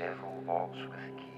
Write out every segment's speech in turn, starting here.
several vaults with keys.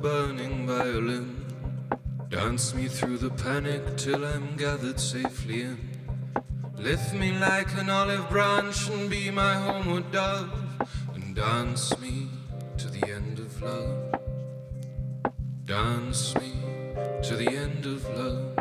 burning violin. Dance me through the panic till I'm gathered safely in. Lift me like an olive branch and be my homeward dove. And dance me to the end of love. Dance me to the end of love.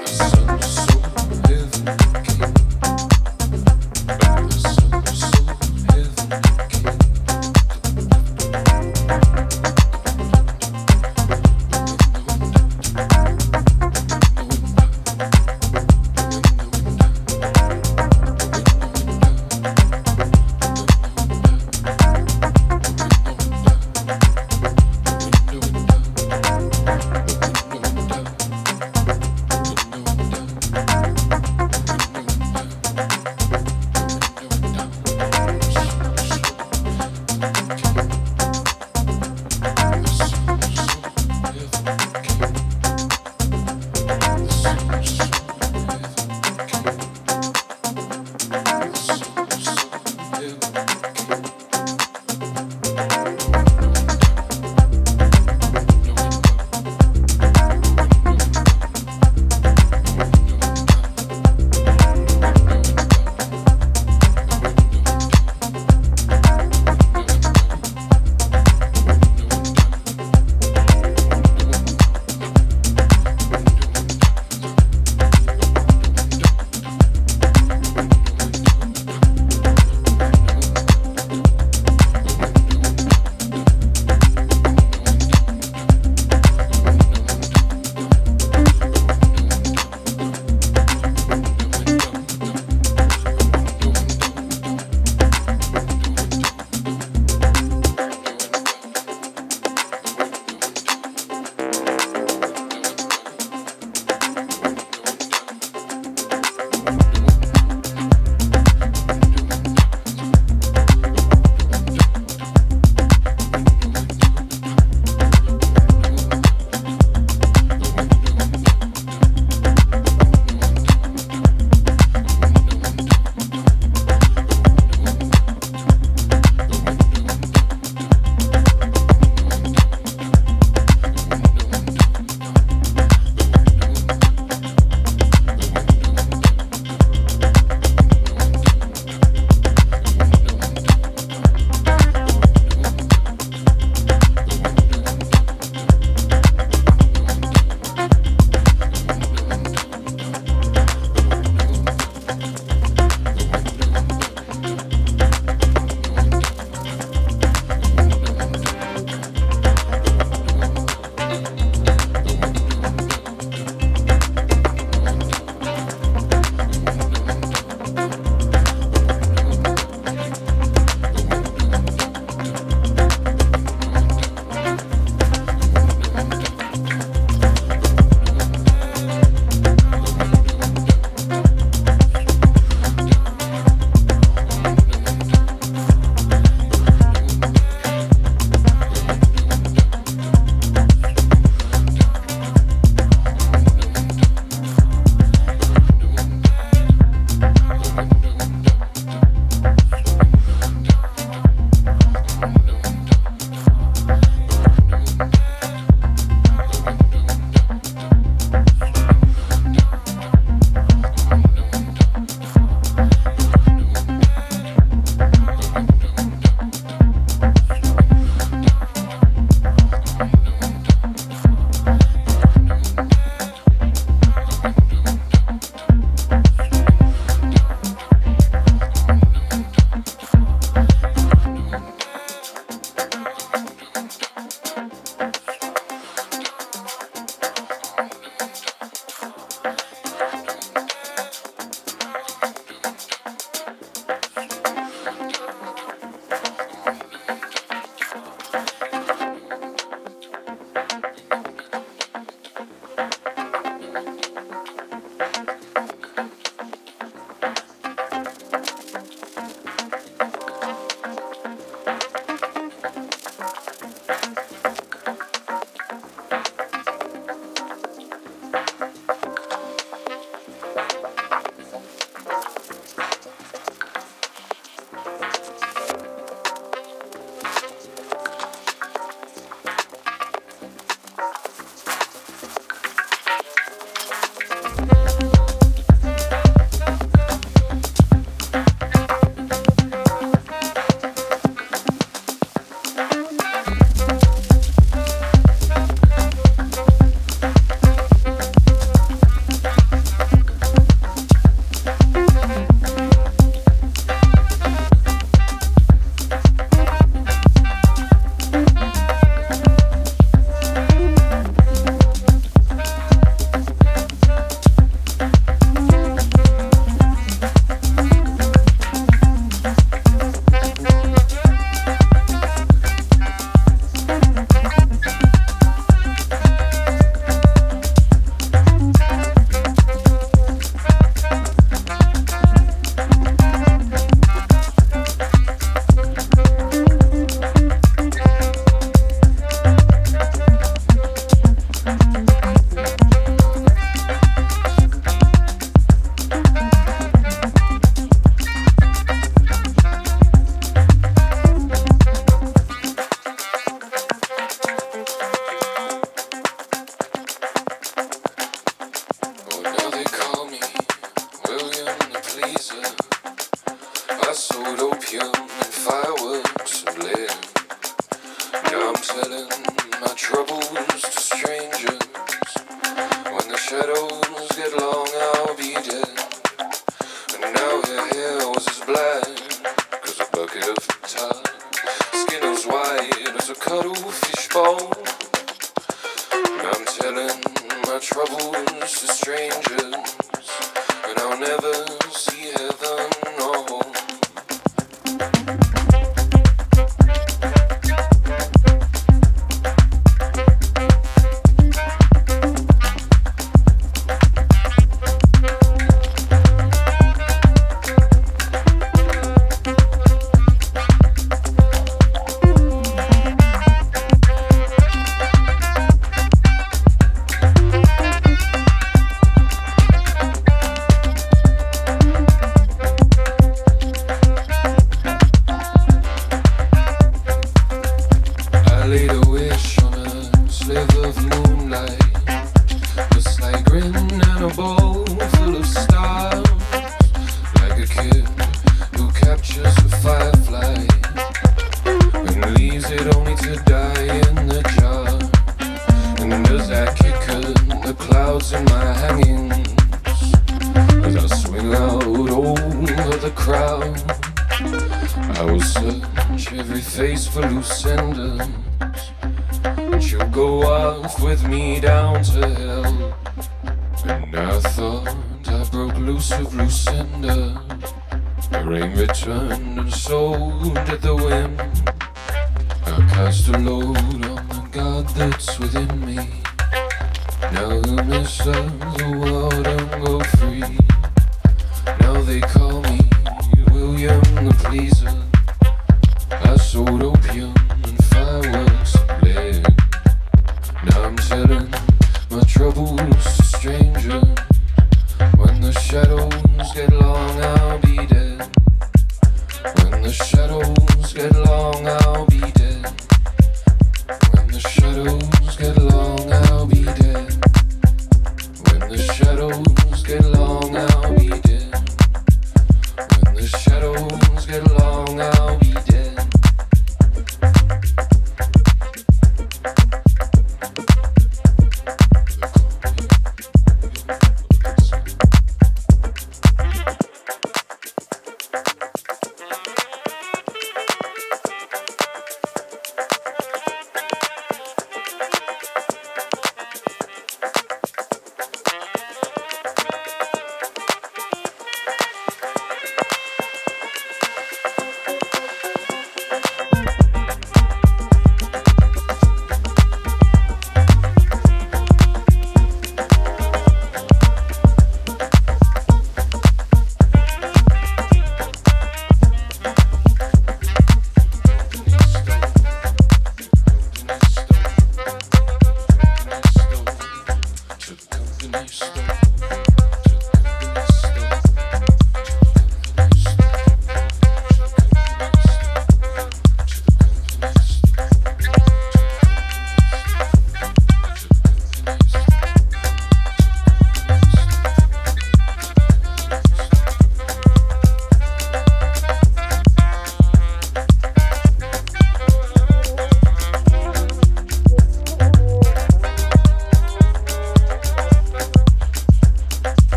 the sun so living.